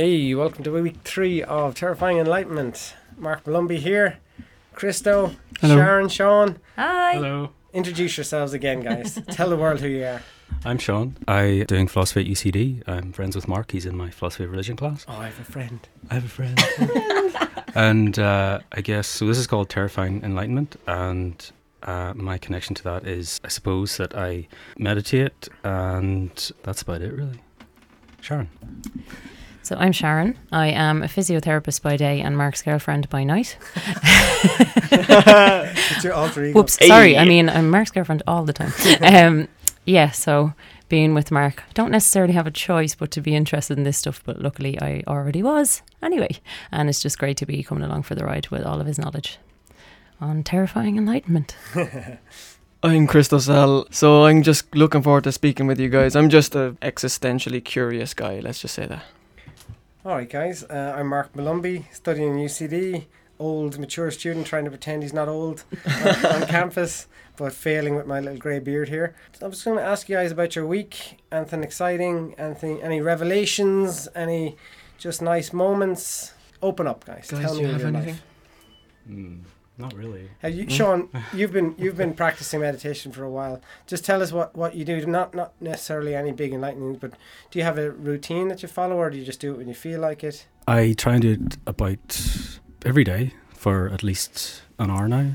Hey, welcome to week three of Terrifying Enlightenment. Mark Malumbi here, Christo, Hello. Sharon, Sean. Hi. Hello. Introduce yourselves again, guys. Tell the world who you are. I'm Sean. I'm doing philosophy at UCD. I'm friends with Mark. He's in my philosophy of religion class. Oh, I have a friend. I have a friend. and uh, I guess so. This is called terrifying enlightenment, and uh, my connection to that is, I suppose, that I meditate, and that's about it, really. Sharon. So I'm Sharon. I am a physiotherapist by day and Mark's girlfriend by night. It's your alter ego. Whoops, sorry. I mean, I'm Mark's girlfriend all the time. um, yeah, so being with Mark, I don't necessarily have a choice but to be interested in this stuff, but luckily I already was anyway. And it's just great to be coming along for the ride with all of his knowledge on terrifying enlightenment. I'm Christos L. So I'm just looking forward to speaking with you guys. I'm just a existentially curious guy. Let's just say that. All right, guys. Uh, I'm Mark Malumbi, studying UCD. Old, mature student trying to pretend he's not old on, on campus, but failing with my little grey beard here. So I'm just going to ask you guys about your week. Anything exciting? Anything? Any revelations? Any just nice moments? Open up, guys. Guys, Tell do me you have your anything? life. Mm, not really. Have you? Sean, you've been you've been practicing meditation for a while. Just tell us what, what you do. Not not necessarily any big enlightening, but do you have a routine that you follow, or do you just do it when you feel like it? I try and do it about every day for at least an hour now,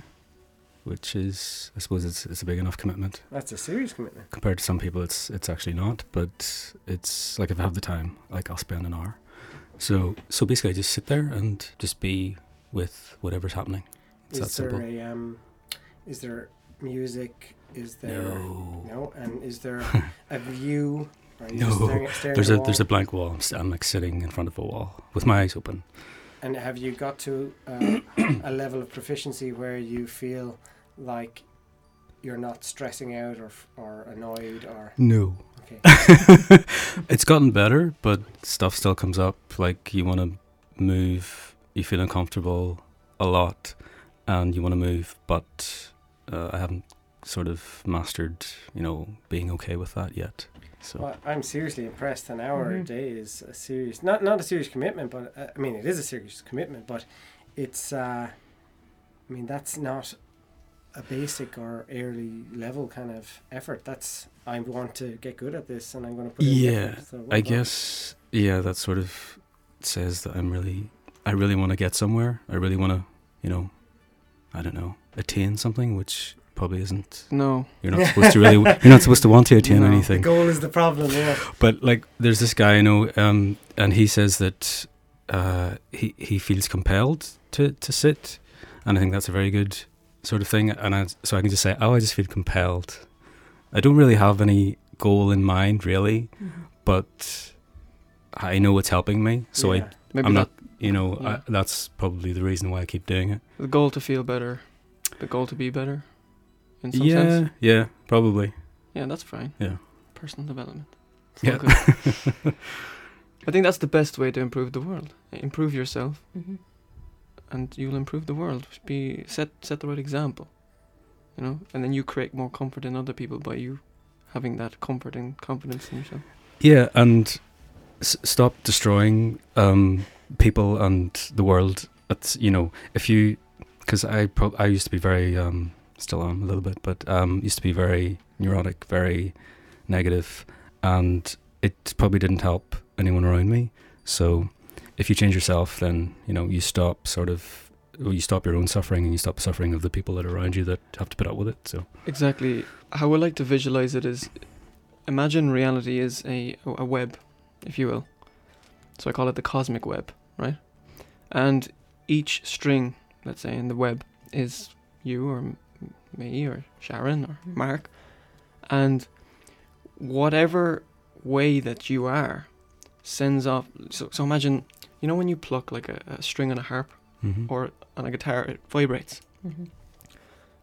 which is, I suppose, it's, it's a big enough commitment. That's a serious commitment. compared to some people it's it's actually not but it's like if i have the time like i'll spend an hour so so basically i just sit there and just be with whatever's happening it's is there simple a um, is there music? Is there no no? And is there a view? Are you No. staring, staring there's a the there's a blank wall I'm like sitting in front of a wall with my eyes open And have you got to uh, a level of proficiency where you feel like you're not stressing out or or annoyed or no okay? it's gotten better but stuff still comes up like you want to move you feel uncomfortable a lot and you want to move but uh, i haven't sort of mastered you know being okay with that yet so Well, I'm seriously impressed. An hour a Mhm. day is a serious, not not a serious commitment, but uh, I mean it is a serious commitment, but it's. Uh, I mean that's not a basic or early level kind of effort. That's I want to get good at this, and I'm going to put. in the Yeah, effort. So, well I done. guess yeah, that sort of says that I'm really I really want to get somewhere. I really want to, you know, I don't know, attain something which probably isn't No. you're not supposed to really you're not supposed to want to attain No, anything. The goal is the problem. Yeah. But like there's this guy I know um and he says that uh he he feels compelled to to sit and I think that's a very good sort of thing and I, so I can just say oh I just feel compelled. I don't really have any goal in mind really, but I know it's helping me. So I, Maybe I'm that, not, you know, Yeah. I, that's probably the reason why I keep doing it. the goal to feel better, the goal to be better. In some yeah, sense. yeah, probably. Yeah, that's fine. Yeah. Personal development. It's Yeah. good. I think that's the best way to improve the world. Improve yourself, Mhm. and you'll improve the world. Be set set the right example. You know, and then you create more comfort in other people by you having that comfort and confidence in yourself. Yeah, and s- stop destroying um, people and the world. It's you know, if you, because I pro- I used to be very um, still am a little bit, but um, used to be very neurotic, very negative, and it probably didn't help anyone around me. So, if you change yourself, then you know you stop sort of. You stop your own suffering and you stop the suffering of the people that are around you that have to put up with it. So, Exactly. How I like to visualize it is imagine reality is a, a web, if you will. So I call it the cosmic web, right? And each string, let's say, in the web is you or me or Sharon or. Mark. And whatever way that you are sends off. So, so imagine, you know, when you pluck like a, a string on a harp mhm. or on a guitar, it vibrates. Mhm.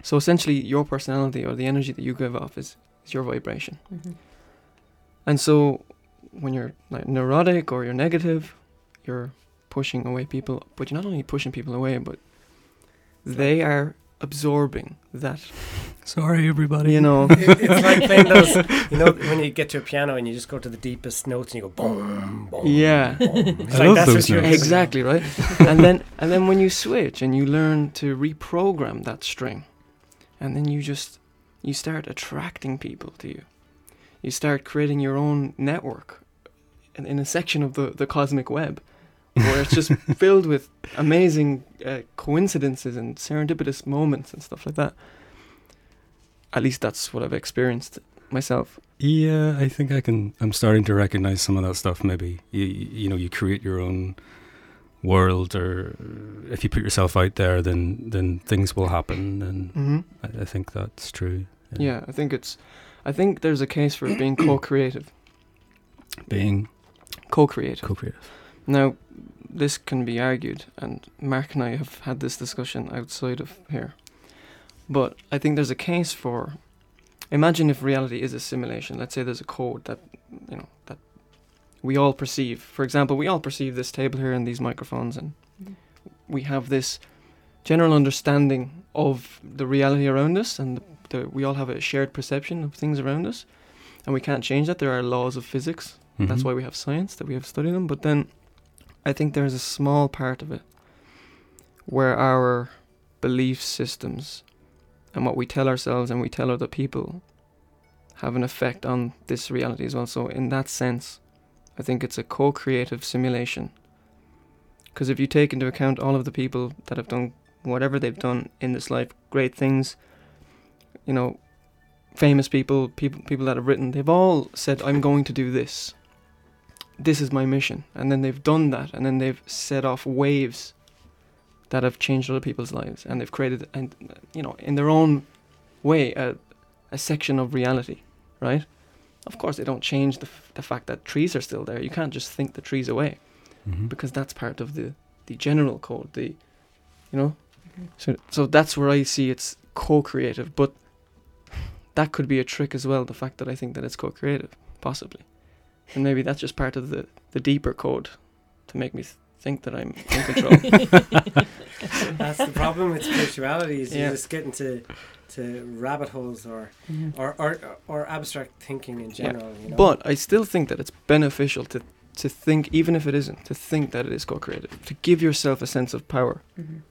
So essentially, your personality or the energy that you give off is, is your vibration. Mhm. And so, when you're like neurotic or you're negative, you're pushing away people. But you're not only pushing people away, but they are absorbing that, Sorry, everybody. you know. It- it's like playing those, you know, when you get to a piano and you just go to the deepest notes and you go boom, boom. Yeah. boom. It's I like love that's those what notes. exactly right and then and then when you switch and you learn to reprogram that string and then you just you start attracting people to you you start creating your own network in, in a section of the, the cosmic web where it's just filled with amazing uh, coincidences and serendipitous moments and stuff like that at least that's what i've experienced myself Yeah, I think I can. I'm starting to recognize some of that stuff. Maybe you, you know, you create your own world, or if you put yourself out there, then then things will happen, and mm-hmm. I, I think that's true. yeah i think it's i think there's a case for being co-creative being co-creative co-creative. Now, this can be argued, and Mark and I have had this discussion outside of here. But I think there's a case for. Imagine if reality is a simulation. Let's say there's a code that, you know, that we all perceive. For example, we all perceive this table here and these microphones, and we have this general understanding of the reality around us, and the, we all have a shared perception of things around us, and we can't change that. There are laws of physics that's Mhm. why we have science, that we have studied them. But then I think there's a small part of it where our belief systems and what we tell ourselves and we tell other people have an effect on this reality as well. So, in that sense, I think it's a co creative simulation. Because if you take into account all of the people that have done whatever they've done in this life, great things, you know, famous people, people, people that have written, they've all said, "I'm going to do this. This is my mission," and then they've done that, and then they've set off waves that have changed other people's lives, and they've created, and you know, in their own way, a, a section of reality, right? Of course, they don't change the f- the fact that trees are still there. You can't just think the trees away Mhm. because that's part of the the general code the you know so so that's where i see it's co-creative but that could be a trick as well the fact that i think that it's co-creative possibly and maybe that's just part of the the deeper code to make me think that i'm in control That's the problem with spirituality is Yeah. you just get into to rabbit holes or, Mhm. or, or, or abstract thinking in general. You know? but i still think that it's beneficial to to think even if it isn't to think that it is co-creative to give yourself a sense of power Mhm.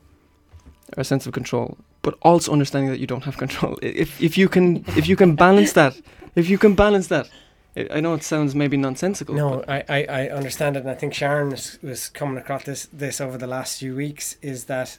a sense of control, but also understanding that you don't have control. If if you can if you can balance that, if you can balance that, I I know it sounds maybe nonsensical. No, I, I, I understand it, and I think Sharon was, was coming across this this over the last few weeks. Is that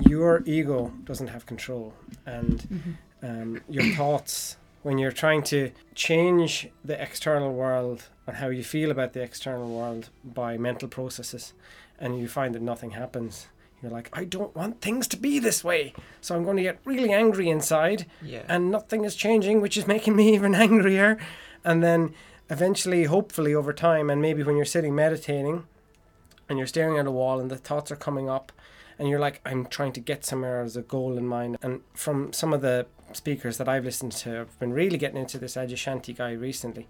your ego doesn't have control, and Mhm. um, your thoughts when you're trying to change the external world and how you feel about the external world by mental processes, and you find that nothing happens. You're like, I don't want things to be this way, so I'm going to get really angry inside, yeah, and nothing is changing, which is making me even angrier. And then eventually, hopefully, over time, and maybe when you're sitting meditating and you're staring at a wall and the thoughts are coming up, and you're like, I'm trying to get somewhere as a goal in mind. And from some of the speakers that I've listened to, I've been really getting into this Adyashanti guy recently.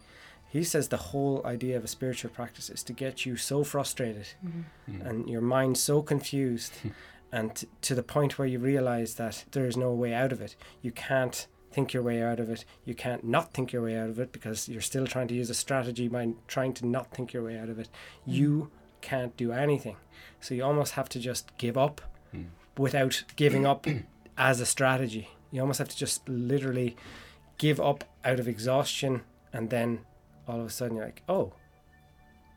He says the whole idea of a spiritual practice is to get you so frustrated Mhm. Mm. and your mind so confused and t- to the point where you realize that there is no way out of it you can't think your way out of it you can't not think your way out of it because you're still trying to use a strategy by trying to not think your way out of it you can't do anything so you almost have to just give up Mm. without giving up as a strategy you almost have to just literally give up out of exhaustion and then all of a sudden you're like oh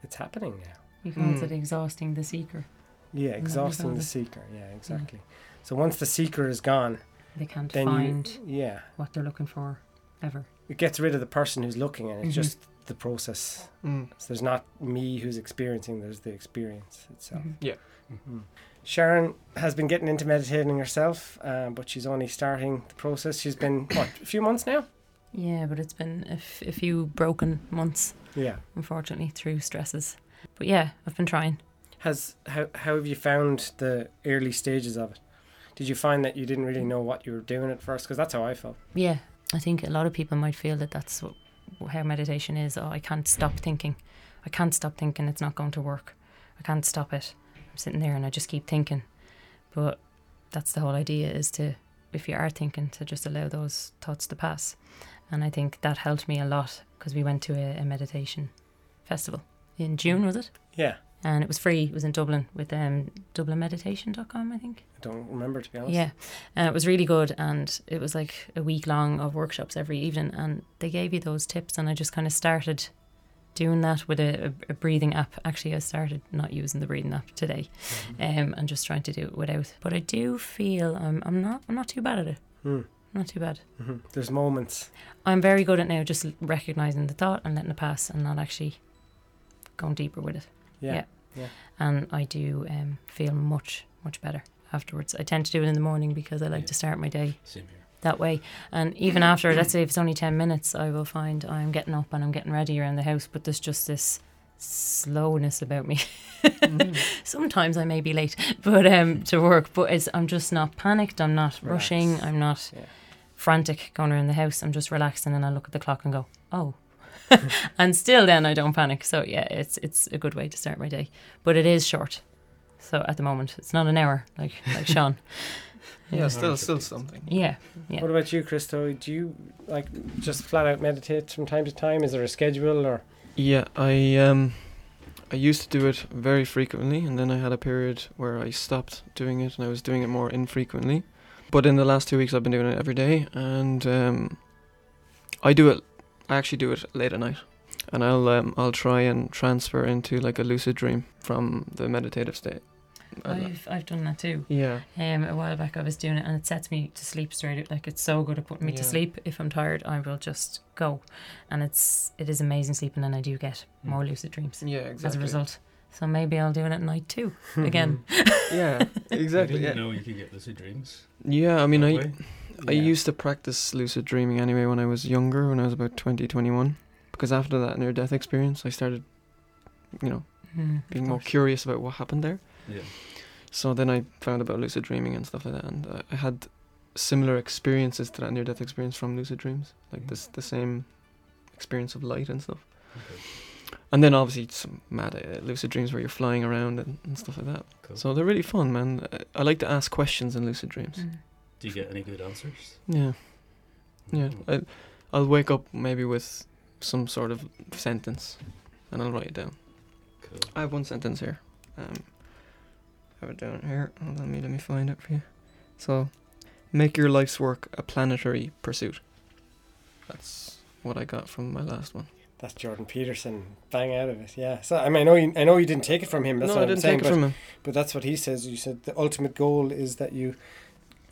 it's happening now You called Mm. it exhausting the seeker. yeah, exhausting the seeker. Yeah, exactly. So once the seeker is gone, They can't then find you yeah, what they're looking for ever. it gets rid of the person who's looking, and it's Mhm. just the process. Mm. So there's not me who's experiencing. There's the experience itself. Mhm. Mhm. Sharon has been getting into meditating herself, uh, but she's only starting the process. She's been what a few months now. Yeah, but it's been a, f- a few broken months, Yeah. unfortunately, through stresses. But yeah, I've been trying. Has how how have you found the early stages of it? Did you find that you didn't really know what you were doing at first? Because that's how I felt. Yeah, I think a lot of people might feel that that's what, how meditation is. Oh, I can't stop thinking. I can't stop thinking. It's not going to work. I can't stop it. I'm sitting there and I just keep thinking. But that's the whole idea is to if you are thinking to just allow those thoughts to pass and i think that helped me a lot because we went to a, a meditation festival in june was it Yeah. And it was free it was in dublin with um, dublinmeditation.com i think I don't remember to be honest. yeah, and it was really good, and it was like a week long of workshops every evening, and they gave you those tips, and I just kind of started doing that with a, a, breathing app. Actually, I started not using the breathing app today, um, and just trying to do it without. But I do feel I'm I'm not I'm not too bad at it. Hmm. Not too bad. hmm There's moments. I'm very good at now just recognizing the thought and letting it pass, and not actually going deeper with it. Yeah. Yeah. And I do um, feel much much better afterwards. I tend to do it in the morning because I like Yeah. to start my day that way. And even after, let's say if it's only 10 minutes, I will find I'm getting up and I'm getting ready around the house, but there's just this slowness about me. Mm. Sometimes I may be late, but um, to work, but it's, I'm just not panicked. I'm not rushing. I'm not Yeah. frantic going around the house. I'm just relaxing and I look at the clock and go, oh. and still then I don't panic. So yeah, it's it's a good way to start my day. But it is short. So at the moment, it's not an hour like like Sean. Yeah, still, still something. Yeah. Yeah. What about you, Christo? Do you like just flat out meditate from time to time? Is there a schedule or? Yeah, I um, I used to do it very frequently, and then I had a period where I stopped doing it, and I was doing it more infrequently. But in the last two weeks, I've been doing it every day, and um, I do it. I actually do it late at night, and I'll um, I'll try and transfer into like a lucid dream from the meditative state. I've I've done that too. yeah, Um, a while back I was doing it and it sets me to sleep straight out. Like it's so good at putting me to sleep. If I'm tired, I will just go, and it's it is amazing sleeping, and I do get Mm. more lucid dreams yeah, exactly. as a result. So maybe I'll do it at night too. Again. Yeah, exactly. I Yeah. didn't know you could get lucid dreams. yeah, I mean, I way. I used to practice lucid dreaming anyway when I was younger, when I was about 20, 21. Because after that near death experience, I started, you know, Mm, being more curious about what happened there. Yeah. So then I found about lucid dreaming and stuff like that, and uh, I had similar experiences to that near death experience from lucid dreams, like Mhm. this the same experience of light and stuff. Okay. And then obviously some mad uh, lucid dreams where you're flying around and, and stuff like that. Cool. So they're really fun, man. Uh, I like to ask questions in lucid dreams. Mm. Do you get any good answers? Yeah. Yeah, Mm. I, I'll wake up maybe with some sort of sentence, and I'll write it down. Cool. I have one sentence here. Um, I have it down here. Hold on, let me let me find it for you. So, make your life's work a planetary pursuit. That's what I got from my last one. That's Jordan Peterson, bang out of it. Yeah. So I mean, I know you, I know you didn't take it from him. That's no, what I I'm didn't saying. take it but, from him. but that's what he says. You said the ultimate goal is that you,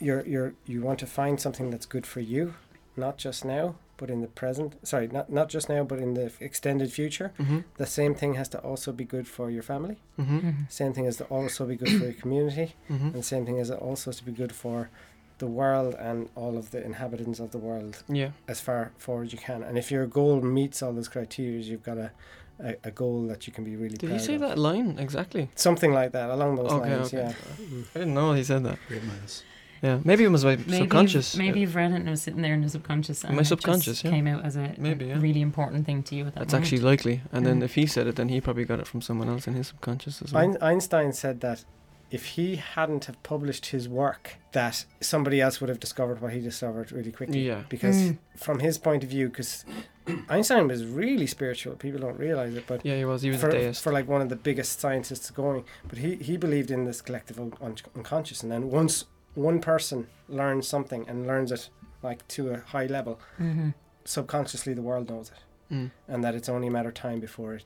you're you're you want to find something that's good for you, not just now, but in the present. Sorry, not not just now, but in the f- extended future. Mm-hmm. The same thing has to also be good for your family. Mm-hmm. Mhm. Same thing has to also be good for your community. Mm-hmm. And same thing as it also to be good for the world and all of the inhabitants of the world Yeah. as far forward as you can. And if your goal meets all those criteria, you've got a, a, a goal that you can be really Did proud he say of. that line exactly? Something like that, along those Okay, lines, okay. yeah. I didn't know he said that. Great minds. Yeah, maybe it was my Maybe subconscious. You've, maybe you've read it and it was sitting there in the subconscious. And My it subconscious, just yeah. came out as a, Maybe, a yeah. really important thing to you at that That's moment. actually likely. And then if he said it, then he probably got it from someone else in his subconscious as well. Ein- Einstein said that if he hadn't have published his work, that somebody else would have discovered what he discovered really quickly. Yeah. Because Mm. from his point of view, because Einstein was really spiritual, people don't realize it, but Yeah, he was. He was for, a deist. for like one of the biggest scientists going. But he, he believed in this collective un- un- unconscious, and then once one person learns something and learns it like to a high level, hmm subconsciously the world knows it, Mm. and that it's only a matter of time before it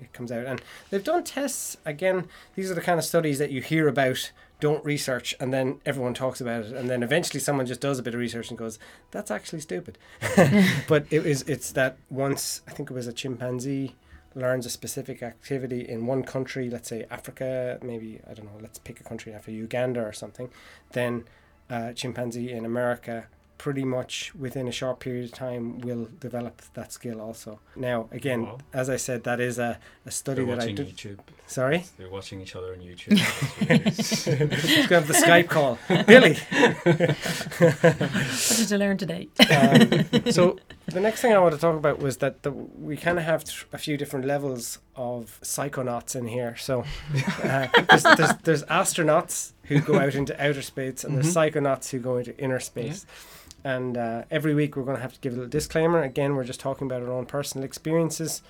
it comes out. And they've done tests again. These are the kind of studies that you hear about. Don't research, and then everyone talks about it, and then eventually someone just does a bit of research and goes, "That's actually stupid." but it is it's that once I think it was a chimpanzee learns a specific activity in one country, let's say Africa, maybe I don't know, let's pick a country after Uganda or something, then a chimpanzee in America pretty much within a short period of time will develop that skill also. Now again, Wow. as I said, that is a, a study They're that I watching did. YouTube. Sorry, They're watching each other on YouTube. That's really- let's go have the Skype call, Billy. What did you learn today? Um, so the next thing I want to talk about was that the, we kind of have th- a few different levels of psychonauts in here. So uh, there's, there's, there's astronauts who go out into outer space, and there's Mhm. psychonauts who go into inner space. And uh, every week we're going to have to give a little disclaimer. Again, we're just talking about our own personal experiences.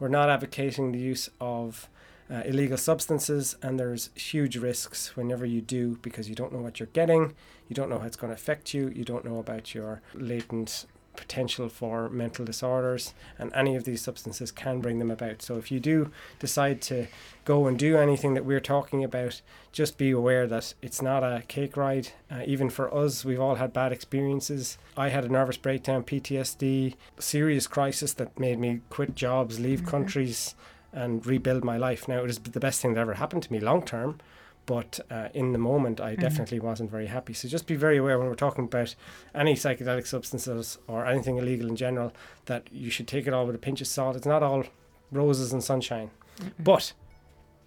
We're not advocating the use of uh, illegal substances, and there's huge risks whenever you do because you don't know what you're getting, you don't know how it's going to affect you, you don't know about your latent potential for mental disorders, and any of these substances can bring them about. So if you do decide to go and do anything that we're talking about, just be aware that it's not a cake ride. Uh, even for us, we've all had bad experiences. I had a nervous breakdown, PTSD, serious crisis that made me quit jobs, leave Mhm. countries, and rebuild my life. Now, it was the best thing that ever happened to me long term. But uh, in the moment, I Mhm. definitely wasn't very happy. So just be very aware when we're talking about any psychedelic substances or anything illegal in general that you should take it all with a pinch of salt. It's not all roses and sunshine. Mm-mm. But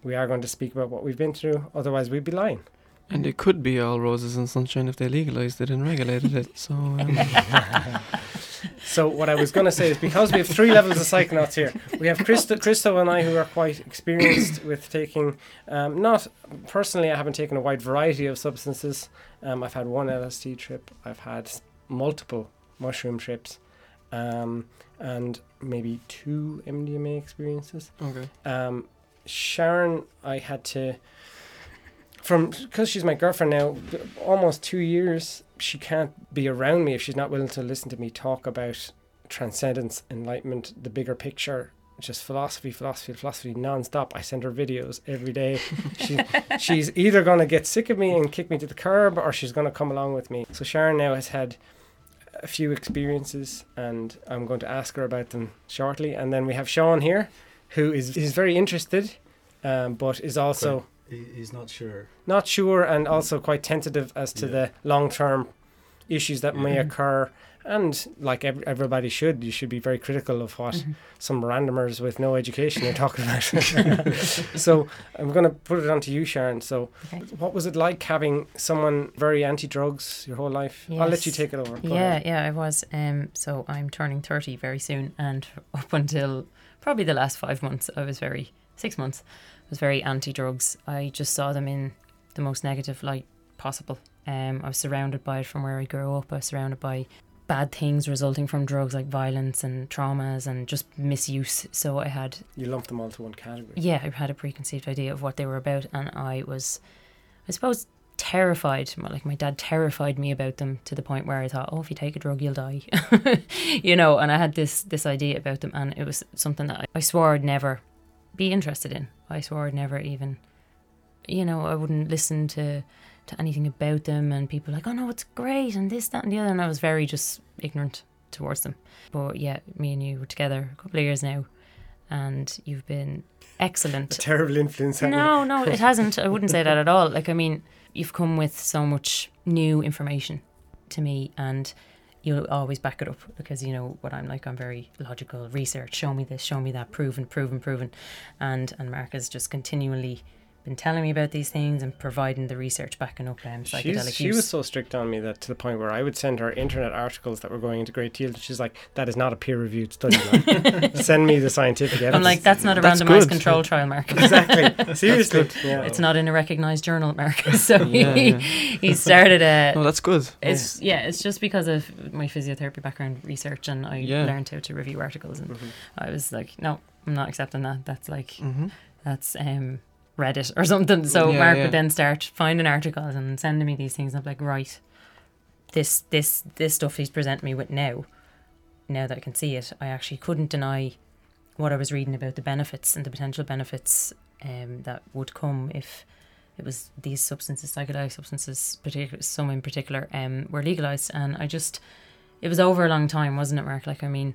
we are going to speak about what we've been through. Otherwise, we'd be lying. And it could be all roses and sunshine if they legalized it and regulated it. So um, So what I was going to say is because we have three levels of psychonauts here, we have Christo, Christo and I who are quite experienced with taking, um, not personally, I haven't taken a wide variety of substances. Um, I've had one LSD trip, I've had multiple mushroom trips, um, and maybe two MDMA experiences. okay. Um, Sharon, I had to, from because she's my girlfriend now, almost two years. She can't be around me if she's not willing to listen to me talk about transcendence, enlightenment, the bigger picture, just philosophy, philosophy, philosophy, non-stop. I send her videos every day. She, she's either going to get sick of me and kick me to the curb, or she's going to come along with me. So Sharon now has had a few experiences, and I'm going to ask her about them shortly. And then we have Sean here, who is is very interested, um, but is also He, he's not sure. not sure and also quite tentative as to Yeah. the long term issues that may occur. And like ev- everybody should, you should be very critical of what Mhm. some randomers with no education are talking about. so I'm going to put it on to you, Sharon. So, Okay. what was it like having someone very anti drugs your whole life? I'll let you take it over. Go Yeah, ahead. yeah, I was. Um, so I'm turning 30 very soon, and up until probably the last five months, I was very, six months, I was very anti drugs. I just saw them in the most negative light possible. Um, I was surrounded by it from where I grew up. I was surrounded by bad things resulting from drugs like violence and traumas and just misuse. So I had You lump them all to one category. yeah, I had a preconceived idea of what they were about, and I was, I suppose, terrified. Like my dad terrified me about them to the point where I thought, oh, if you take a drug, you'll die, you know. And I had this this idea about them, and it was something that I, I swore I'd never be interested in. I swore I'd never even, you know, I wouldn't listen to to anything about them. And people like, oh no, it's great, and this, that, and the other, and I was very just ignorant towards them. But yeah, me and you were together a couple of years now, and you've been A excellent. terrible influence. No, no, it hasn't. I wouldn't say that at all. Like, I mean, you've come with so much new information to me, and you'll always back it up because you know what I'm like. I'm very logical. Research, show me this, show me that, proven, proven, proven, and and Mark has just continually been telling me about these things and providing the research backing up um, psychedelic She's, she use. was so strict on me that to the point where I would send her internet articles that were going into great deal. She's like, "That is not a peer-reviewed study. like. send me the scientific evidence." I'm like, that's not a That's randomized good. control trial, Mark. exactly. Seriously, yeah. It's not in a recognized journal, Mark. so Yeah, he, yeah. he started a, No, that's good. It's yeah, it's just because of my physiotherapy background research, and I Yeah. learned how to review articles, and Mhm. I was like, no, I'm not accepting that. That's like hmm that's um Reddit or something. So Yeah, Mark yeah. would then start finding articles and sending me these things. I'm like, right, this this this stuff he's presenting me with now. Now that I can see it, I actually couldn't deny what I was reading about the benefits and the potential benefits um, that would come if it was these substances, psychedelic substances, particular some in particular, um, were legalized. And I just, it was over a long time, wasn't it, Mark? Like, I mean,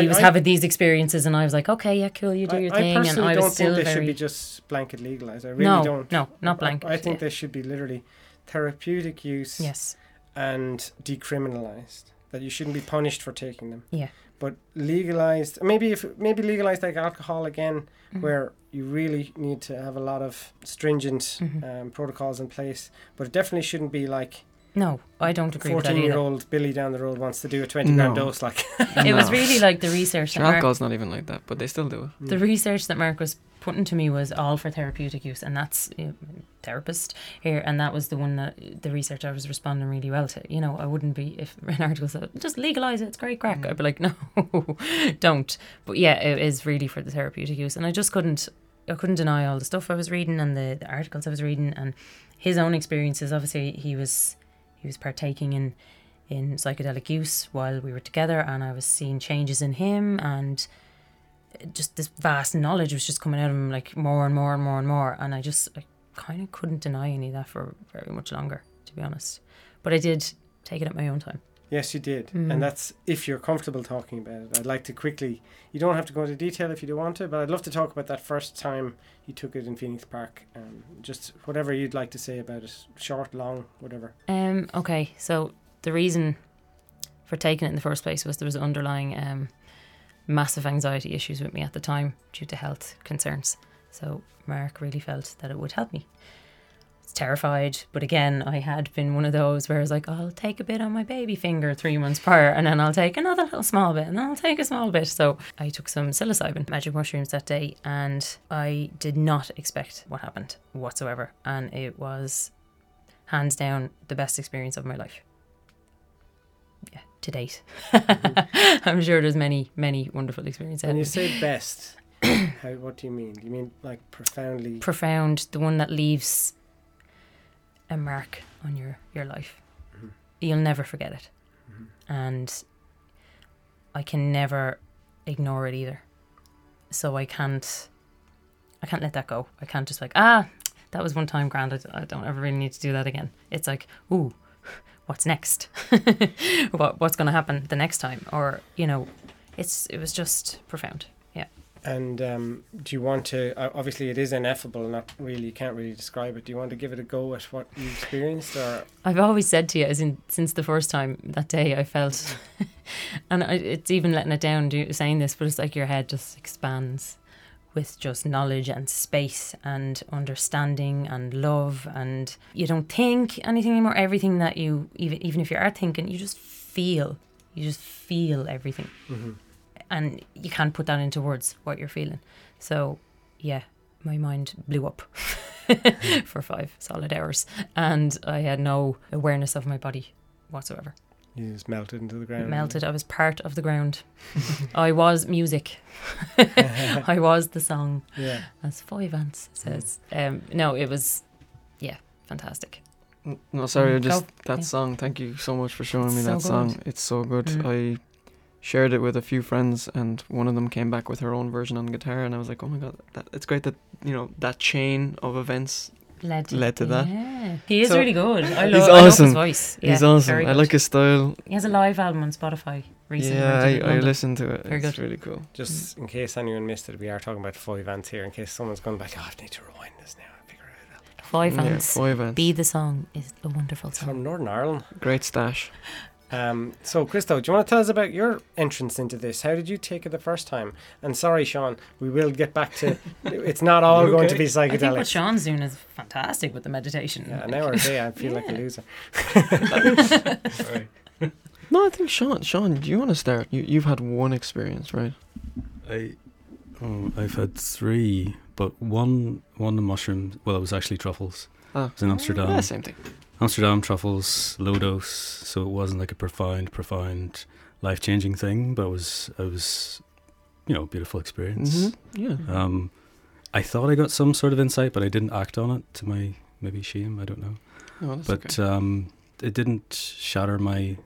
he I- was I- having these experiences, and I was like, okay, yeah, cool, you do I, your I thing, and personally I don't think they very should be just blanket legalized. I really no, don't. no, not blanket. I, think yeah. they should be literally therapeutic use yes, and decriminalized. That you shouldn't be punished for taking them. Yeah. But legalized, maybe if maybe legalized like alcohol again, Mhm. where you really need to have a lot of stringent Mhm. um, protocols in place. But it definitely shouldn't be like No, I don't agree with that. Fourteen-year-old Billy down the road wants to do a twenty gram No. dose. Like It was really like the research that Sure, Mark, alcohol's not even like that, but they still do it. the research that Mark was putting to me was all for therapeutic use, and that's uh, therapist here, and that was the one that the research I was responding really well to. You know, I wouldn't be if an article said just legalize it, it's great crack. Mm. I'd be like, no, don't. But yeah, it is really for the therapeutic use, and I just couldn't. I couldn't deny all the stuff I was reading and the, the articles I was reading and his own experiences. Obviously, he was he was partaking in in psychedelic use while we were together, and I was seeing changes in him and just this vast knowledge was just coming out of him like more and more and more and more and I just I kind of couldn't deny any of that for very much longer to be honest. But I did take it at my own time yes, you did, Mm. and that's if you're comfortable talking about it. I'd like to quickly. You don't have to go into detail if you don't want to, but I'd love to talk about that first time you took it in Phoenix Park. Um, just whatever you'd like to say about it, short, long, whatever. um okay so the reason for taking it in the first place was there was underlying um massive anxiety issues with me at the time due to health concerns so Mark really felt that it would help me was terrified. But again, I had been one of those where I was like, I'll take a bit on my baby finger three months prior, and then I'll take another little small bit, and then I'll take a small bit. So I took some psilocybin magic mushrooms that day, and I did not expect what happened whatsoever. And it was hands down the best experience of my life. Yeah, to date. I'm sure there's many, many wonderful experiences. When you say best, how? What do you mean? Do you mean like profoundly? profound, the one that leaves a mark on your, your life. Mhm. You'll never forget it. Mhm. And I can never ignore it either. So I can't I can't let that go. I can't just like, ah, that was one time grand. I, I don't ever really need to do that again. It's like, ooh, what's next? what what's gonna happen the next time? Or, you know, it's it was just profound. And um, do you want to? Uh, obviously, it is ineffable. Not really. You can't really describe it. Do you want to give it a go at what you experienced, or I've always said to you, as in since the first time that day, I felt, and I, it's even letting it down do, saying this, but it's like your head just expands with just knowledge and space and understanding and love, and you don't think anything anymore. Everything that you even even if you are thinking, you just feel. You just feel everything, and you can't put that into words what you're feeling. So, yeah, my mind blew up for five solid hours and I had no awareness of my body whatsoever. you just melted into the ground? Melted. I was part of the ground. I was music. I was the song, Yeah. as Foy Vance says. Um, no, it was, yeah, fantastic. No, sorry, I Mm, just go. that Yeah. song. Thank you so much for showing me It's that so song. It's so good. Mm. I shared it with a few friends, and one of them came back with her own version on guitar, and I was like, "Oh my god, that, it's great that you know that chain of events." Led to, Led to that. Yeah. He is So- really good. I, He's love, I love awesome. his voice. Yeah, He's awesome. I like his style. He has a live album on Spotify recently. yeah, I, I listened to it. Very it's good. really cool. Just mm. in case anyone missed it, we are talking about Foy Vance here. In case someone's going back, oh, I need to rewind this now and figure it out. Foy Yeah, Vance. Foy Vance. Be the song is a wonderful It's song. from Northern Ireland. Great stash. Um, so, Christo, do you want to tell us about your entrance into this? How did you take it the first time? And sorry, Sean, we will get back to. it's not all going to be I think what psychedelic. Sean's doing is fantastic with the meditation. Yeah, an hour a day, I feel like a Yeah. loser. No, I think Sean. Sean, do you want to start? You you've had one experience, right? I, oh, I've had three, but one one mushroom. Well, it was actually truffles. Ah. It was in Amsterdam. Yeah, same thing. Amsterdam truffles, low dose. So it wasn't like a profound, profound, life changing thing, but it was it was, you know, a beautiful experience. hmm Yeah. Um, I thought I got some sort of insight, but I didn't act on it to my maybe shame. I don't know. Oh, that's but okay. um, it didn't shatter my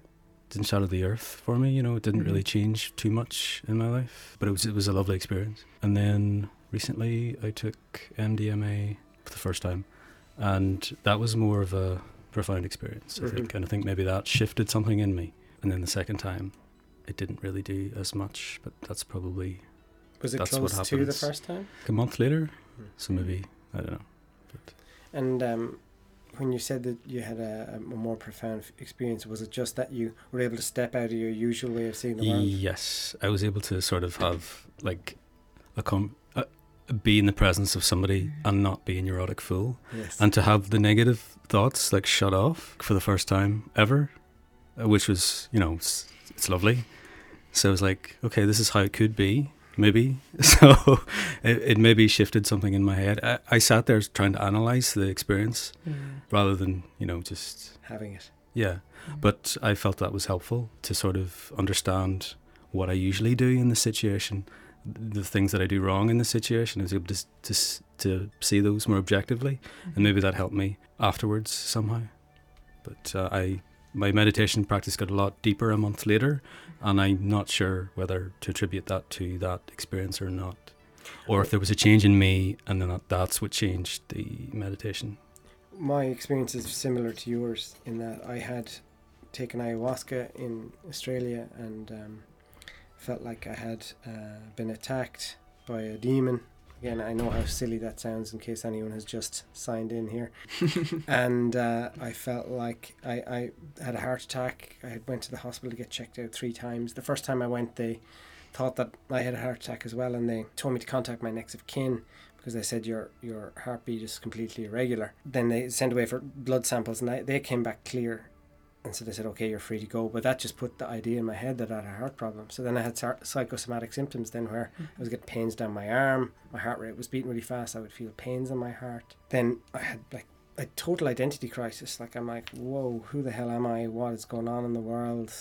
didn't shatter the earth for me. You know, it didn't really Mhm. change too much in my life. But it was it was a lovely experience. And then recently, I took MDMA for the first time, and that was more of a profound experience. I think, and I think maybe that shifted something in me. And then the second time, it didn't really do as much. But that's probably Was it That's what close to the first time? a month later. Hmm. So maybe I don't know. But And um, when you said that you had a, a more profound experience, was it just that you were able to step out of your usual way of seeing the world? Yes, I was able to sort of have like a com. Be in the presence of somebody and not be a neurotic fool, Yes. and to have the negative thoughts like shut off for the first time ever, uh, which was you know it's, it's lovely. So I was like, okay, this is how it could be, maybe. So it, it maybe shifted something in my head. I, I sat there trying to analyze the experience rather than you know just Having it. yeah. But I felt that was helpful to sort of understand what I usually do in the situation, the things that I do wrong in the situation. I was able to to to see those more objectively, and maybe that helped me afterwards somehow. But uh, I my meditation practice got a lot deeper a month later, and I'm not sure whether to attribute that to that experience or not, or if there was a change in me, and then that, that's what changed the meditation. My experience is similar to yours in that I had taken ayahuasca in Australia and um, felt like I had uh, been attacked by a demon. Again, I know how silly that sounds in case anyone has just signed in here. and uh, I felt like I, I had a heart attack. I had went to the hospital to get checked out three times. The first time I went, they thought that I had a heart attack as well, and they told me to contact my next of kin because they said your your heartbeat is completely irregular. Then they sent away for blood samples, and I, they came back clear. And so they said, okay, you're free to go. But that just put the idea in my head that I had a heart problem. So then I had psychosomatic symptoms then where mm-hmm. I was getting pains down my arm, my heart rate was beating really fast, I would feel pains in my heart. Then I had like a total identity crisis. Like I'm like, whoa, who the hell am I? What is going on in the world?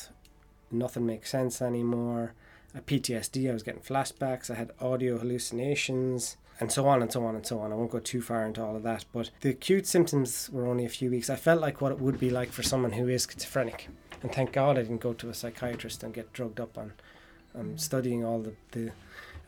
Nothing makes sense anymore. A PTSD, I was getting flashbacks, I had audio hallucinations, and so on and so on and so on. I won't go too far into all of that, but the acute symptoms were only a few weeks. I felt like what it would be like for someone who is schizophrenic. And thank God I didn't go to a psychiatrist and get drugged up on um, studying all the, the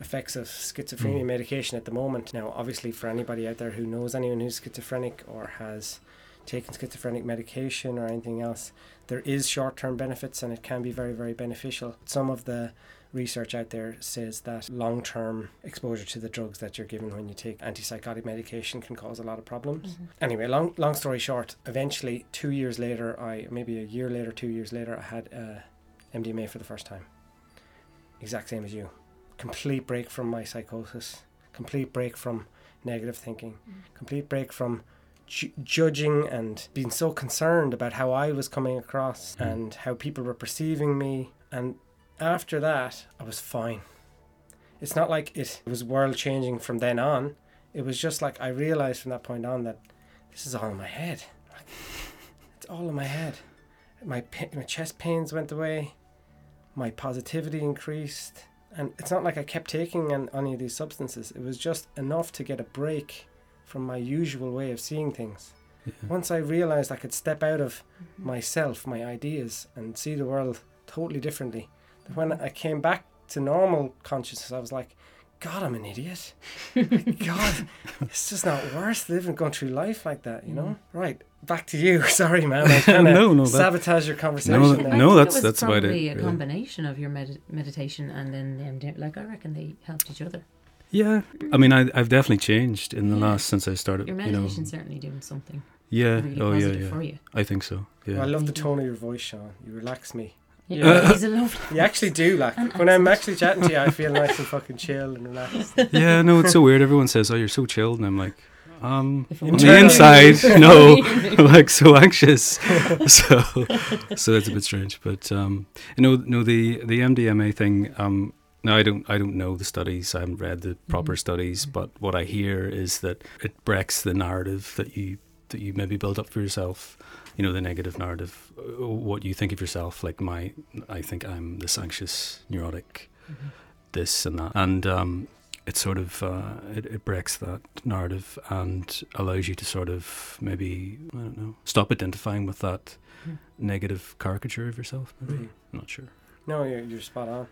effects of schizophrenia Mm. medication at the moment. Now, obviously, for anybody out there who knows anyone who's schizophrenic or has taken schizophrenic medication or anything else, there is short term benefits and it can be very, very beneficial. Some of the research out there says that long term exposure to the drugs that you're given when you take antipsychotic medication can cause a lot of problems. Anyway, long long story short, eventually two years later, I maybe a year later, two years later, I had uh, MDMA for the first time. Exact same as you. Complete break from my psychosis. Complete break from negative thinking. Complete break from ju- judging and being so concerned about how I was coming across Mm. and how people were perceiving me. And after that, I was fine. It's not like it was world changing from then on. It was just like I realized from that point on that this is all in my head. Like, it's all in my head. My my chest pains went away. My positivity increased, and it's not like I kept taking an, any of these substances. It was just enough to get a break from my usual way of seeing things. Yeah. Once I realized I could step out of mm-hmm. myself, my ideas, and see the world totally differently, that when I came back to normal consciousness, I was like, God, I'm an idiot. God, it's just not worth living, going through life like that, you know? Mm. Right, back to you. Sorry, man. I kind of No, no, that- sabotage your conversation No, there. No, that's- it was that's about it, probably a really. combination of your med- meditation and then the MDMA. Like I reckon they helped each other. Yeah, I mean, I, I've definitely changed in the Yeah. last since I started. Your you know, meditation's certainly doing something yeah, really oh yeah, yeah. for you. I think so. Yeah, Well, I love the tone of your voice, Sean. You relax me. Yeah. he's a lovely. You actually do, like And when I'm actually chatting to you, I feel nice and fucking chill and relaxed. yeah. No, it's so weird. Everyone says, "Oh, you're so chilled," and I'm like, um, If on the inside, no, I'm like so anxious. so, so that's a bit strange. But um, you know, no, the the MDMA thing. Um, no, I don't. I don't know the studies. I haven't read the proper Mhm. studies. But what I hear is that it breaks the narrative that you that you maybe build up for yourself. You know, the negative narrative, uh, what you think of yourself. Like my, I think I'm this anxious, neurotic, this and that, and um, it sort of uh, it, it breaks that narrative and allows you to sort of maybe I don't know stop identifying with that Mhm. negative caricature of yourself. Maybe Mhm. I'm not sure. No, you're, you're spot on.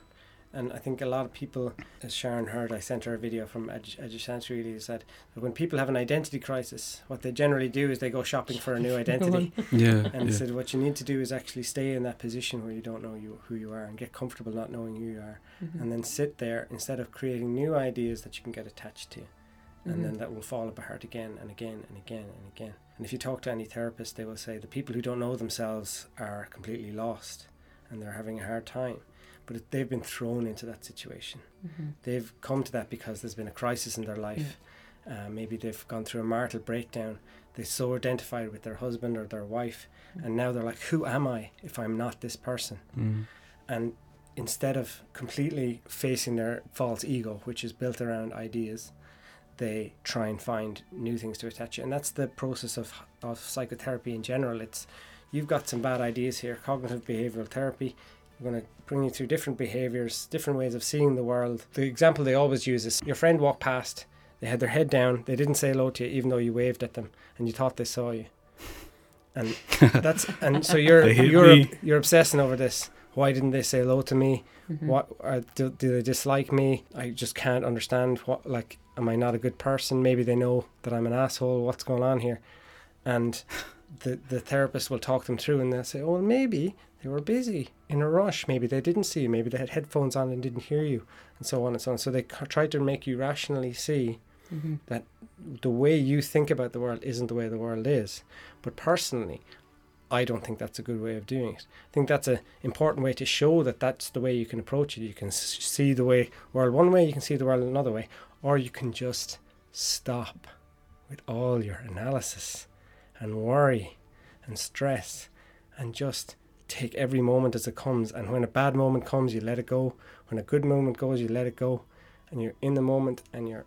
And I think a lot of people, as Sharon heard, I sent her a video from Edu- EduSense really, who said that when people have an identity crisis, what they generally do is they go shopping for a new identity. Yeah, And yeah. said what you need to do is actually stay in that position where you don't know you who you are and get comfortable not knowing who you are, Mm-hmm. and then sit there instead of creating new ideas that you can get attached to, and Mhm. then that will fall apart again and again and again and again. And if you talk to any therapist, they will say the people who don't know themselves are completely lost, and they're having a hard time. But it, they've been thrown into that situation. Mhm. They've come to that because there's been a crisis in their life. Uh, maybe they've gone through a marital breakdown. They so identified with their husband or their wife, and now they're like, "Who am I if I'm not this person?" Mm. And instead of completely facing their false ego, which is built around ideas, they try and find new things to attach it. And that's the process of, of psychotherapy in general. It's you've got some bad ideas here, cognitive behavioral therapy. We're going to bring you through different behaviors, different ways of seeing the world. The example they always use is your friend walked past, they had their head down, they didn't say hello to you, even though you waved at them, and you thought they saw you. And that's and so you're you're me. you're obsessing over this. Why didn't they say hello to me? Mhm. What are, do, do they dislike me? I just can't understand what like am I not a good person? Maybe they know that I'm an asshole. What's going on here? And the the therapist will talk them through and they'll say, "Oh, well, maybe they were busy in a rush. Maybe they didn't see you. Maybe they had headphones on and didn't hear you, and so on and so on." So they try to make you rationally see Mhm. the way you think about the world isn't the way the world is. But personally, I don't think that's a good way of doing it. I think that's an important way to show that that's the way you can approach it. You can s- see the way world one way, you can see the world another way, or you can just stop with all your analysis and worry and stress and just take every moment as it comes. And when a bad moment comes, you let it go. When a good moment goes, you let it go. And you're in the moment and you're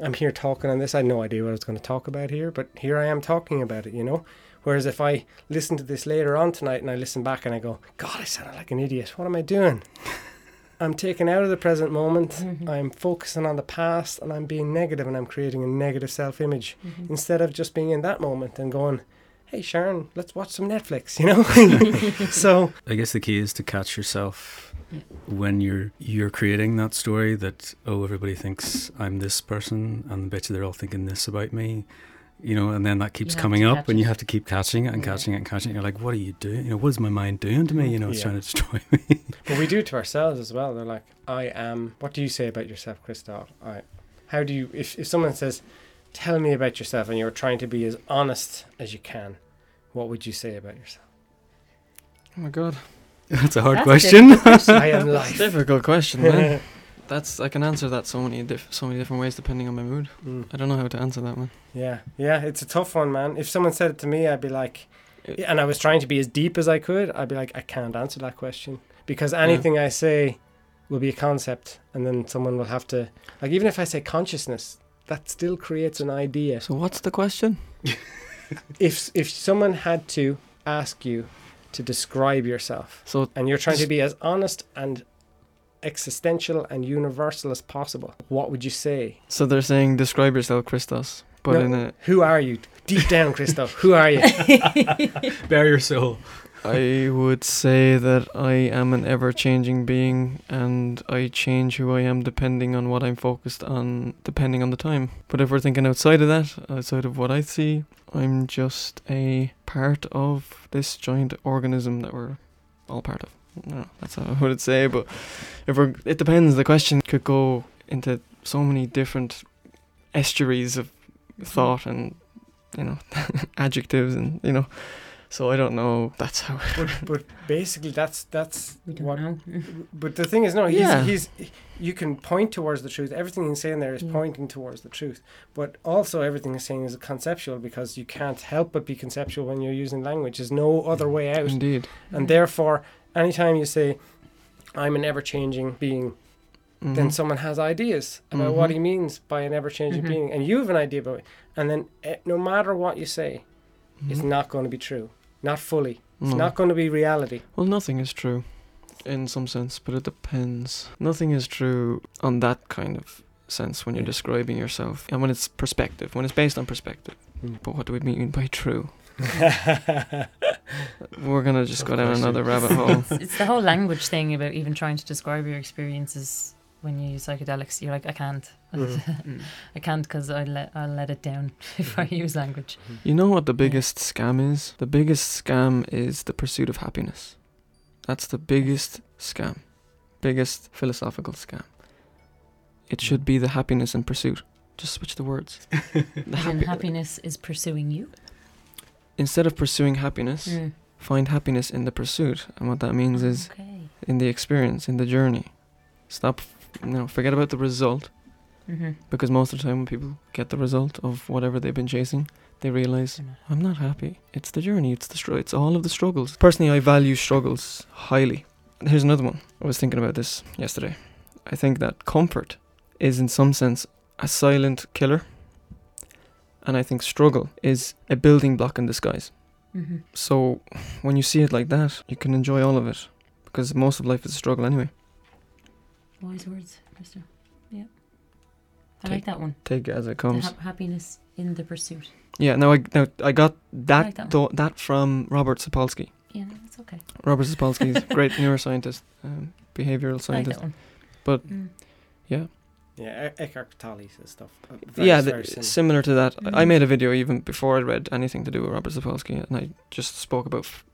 I'm here talking on this. I had no idea what I was going to talk about here, but here I am talking about it, you know? Whereas if I listen to this later on tonight and I listen back and I go, God, I sounded like an idiot. What am I doing? I'm taken out of the present moment. Mhm. I'm focusing on the past and I'm being negative and I'm creating a negative self image Mhm. instead of just being in that moment and going, Hey, Sharon, let's watch some Netflix, you know? so, I guess the key is to catch yourself Yeah. when you're you're creating that story that oh everybody thinks I'm this person and bet you they're all thinking this about me, you know, and then that keeps coming up catch and you have to keep catching it and Yeah. catching it and catching it. You're like, what are you doing? You know, what is my mind doing to me? You know, it's Yeah. trying to destroy me. but we do it to ourselves as well. They're like, I am. What do you say about yourself, Christoph? I. How do you, if, if someone says, tell me about yourself and you're trying to be as honest as you can, what would you say about yourself? Oh my god, That's a hard That's a question. difficult question. I am life. difficult question, man. That's I can answer that so many diff- so many different ways depending on my mood. Mm. I don't know how to answer that one. Yeah, yeah, it's a tough one, man. If someone said it to me, I'd be like, It- and I was trying to be as deep as I could, I'd be like, I can't answer that question because anything I say will be a concept, and then someone will have to, like, even if I say consciousness, that still creates an idea. So what's the question? If if someone had to ask you to describe yourself, So and you're trying to be as honest and existential and universal as possible, what would you say? so they're saying describe yourself, Christos, but No. in a Who are you? Deep down, Christoph, who are you? Bare your soul. I would say that I am an ever changing being and I change who I am depending on what I'm focused on, depending on the time. But if we're thinking outside of that, outside of what I see, I'm just a part of this giant organism that we're all part of. No, that's how I would say. But if we're, it depends. The question could go into so many different estuaries of thought and, you know, adjectives and, you know, so I don't know. That's how. but, but basically, that's that's We don't what. know. But the thing is, no, he's, Yeah. he's you can point towards the truth. Everything he's saying there is Yeah. pointing towards the truth. But also, everything he's saying is conceptual because you can't help but be conceptual when you're using language. There's no other way out, Indeed. and therefore, anytime you say, "I'm an ever-changing being," then Mhm. someone has ideas about what Mhm. he means by an ever-changing Mhm. being, and you have an idea about it. And then, eh, no matter what you say, it's Mhm. not going to be true, not fully. It's No. not going to be reality. Well, nothing is true, in some sense, but it depends. Nothing is true on that kind of sense when you're Yeah. describing yourself, and when it's perspective, when it's based on perspective. Mm. But what do we mean by true? We're gonna just go down another rabbit hole. it's, it's the whole language thing about even trying to describe your experiences when you use psychedelics. You're like, I can't. Mhm. I can't because I'll let, I'll let it down if I use language. You know what the biggest scam is? The biggest scam is the pursuit of happiness. That's the biggest scam, biggest philosophical scam. It should be the happiness in pursuit. Just switch the words. The And happy- happiness is pursuing you. Instead of pursuing happiness, Mm. find happiness in the pursuit. And what that means is Okay. in the experience, in the journey. Stop, you know, forget about the result Mm-hmm. because most of the time when people get the result of whatever they've been chasing, they realize I'm not happy. It's the journey. It's the str- It's all of the struggles. Personally, I value struggles highly. Here's another one. I was thinking about this yesterday. I think that comfort is, in some sense, a silent killer, and I think struggle is a building block in disguise. Mm-hmm. So, when you see it like that, you can enjoy all of it because most of life is a struggle anyway. Wise words, Mister. Yeah. I Take- like that one. Take it as it The comes. hap- happiness in the pursuit. Yeah. Now I now I got that like that tho- that from Robert Sapolsky. Yeah, no, that's okay. Robert Sapolsky is a great neuroscientist, um, behavioral I like scientist. that one. But- Mm. Yeah. Yeah, Eckhart Tolle says stuff. uh, very- yeah, very the, similar. similar to that. I- I made a video even before I read anything to do with Robert Sapolsky, and I just spoke about f-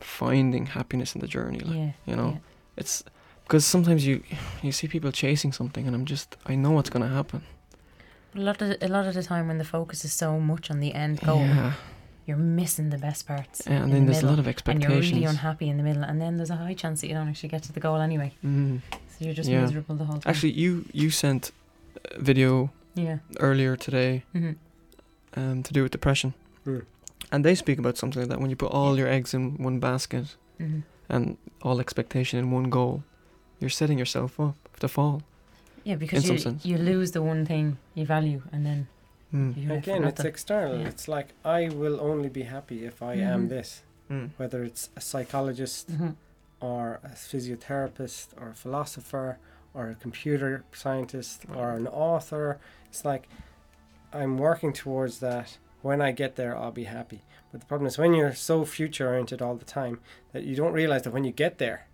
finding happiness in the journey. Like yeah. you know, yeah. it's because sometimes you you see people chasing something, and I'm just I know what's gonna happen. A lot of a lot of the time when the focus is so much on the end goal, Yeah, you're missing the best parts. and then the there's a lot of expectations, and expectations. you're really unhappy in the middle, and then there's a high chance that you don't actually get to the goal anyway. Mm. So you're just Yeah. miserable the whole time. Actually, you you sent a video yeah. earlier today hmm um, to do with depression, Mm. and they speak about something like that when you put all your eggs in one basket hmm and all expectation in one goal, you're setting yourself up to fall. Yeah, because some you sense. you lose the one thing you value, and then Mm. you're left with Again, it's external. Yeah. It's like I will only be happy if I am Mhm. this. Mm. Whether it's a psychologist Mhm. or a physiotherapist or a philosopher or a computer scientist or an author, it's like I'm working towards that. When I get there, I'll be happy. But the problem is when you're so future oriented all the time that you don't realize that when you get there,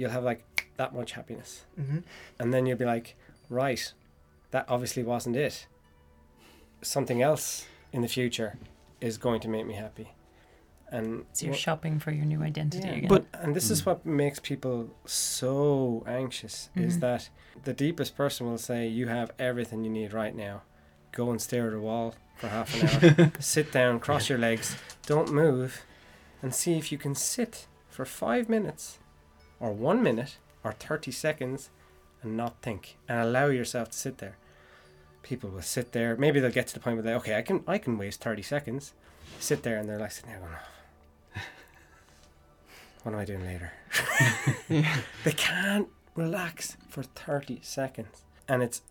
you'll have like that much happiness. Mm-hmm. And then you'll be like, right, that obviously wasn't it. Something else in the future is going to make me happy. And So you're wha- shopping for your new identity yeah, again. But and this is Mm. what makes people so anxious is Mhm. that the deepest person will say, "You have everything you need right now. Go and stare at a wall for half an hour. sit down, cross your legs, don't move, and see if you can sit for five minutes, or one minute, or thirty seconds, and not think, and allow yourself to sit there." People will sit there. Maybe they'll get to the point where they, okay, I can, I can waste thirty seconds. Sit there, and they're like sitting there going, "Oh, what am I doing later? They can't relax for 30 seconds. And it's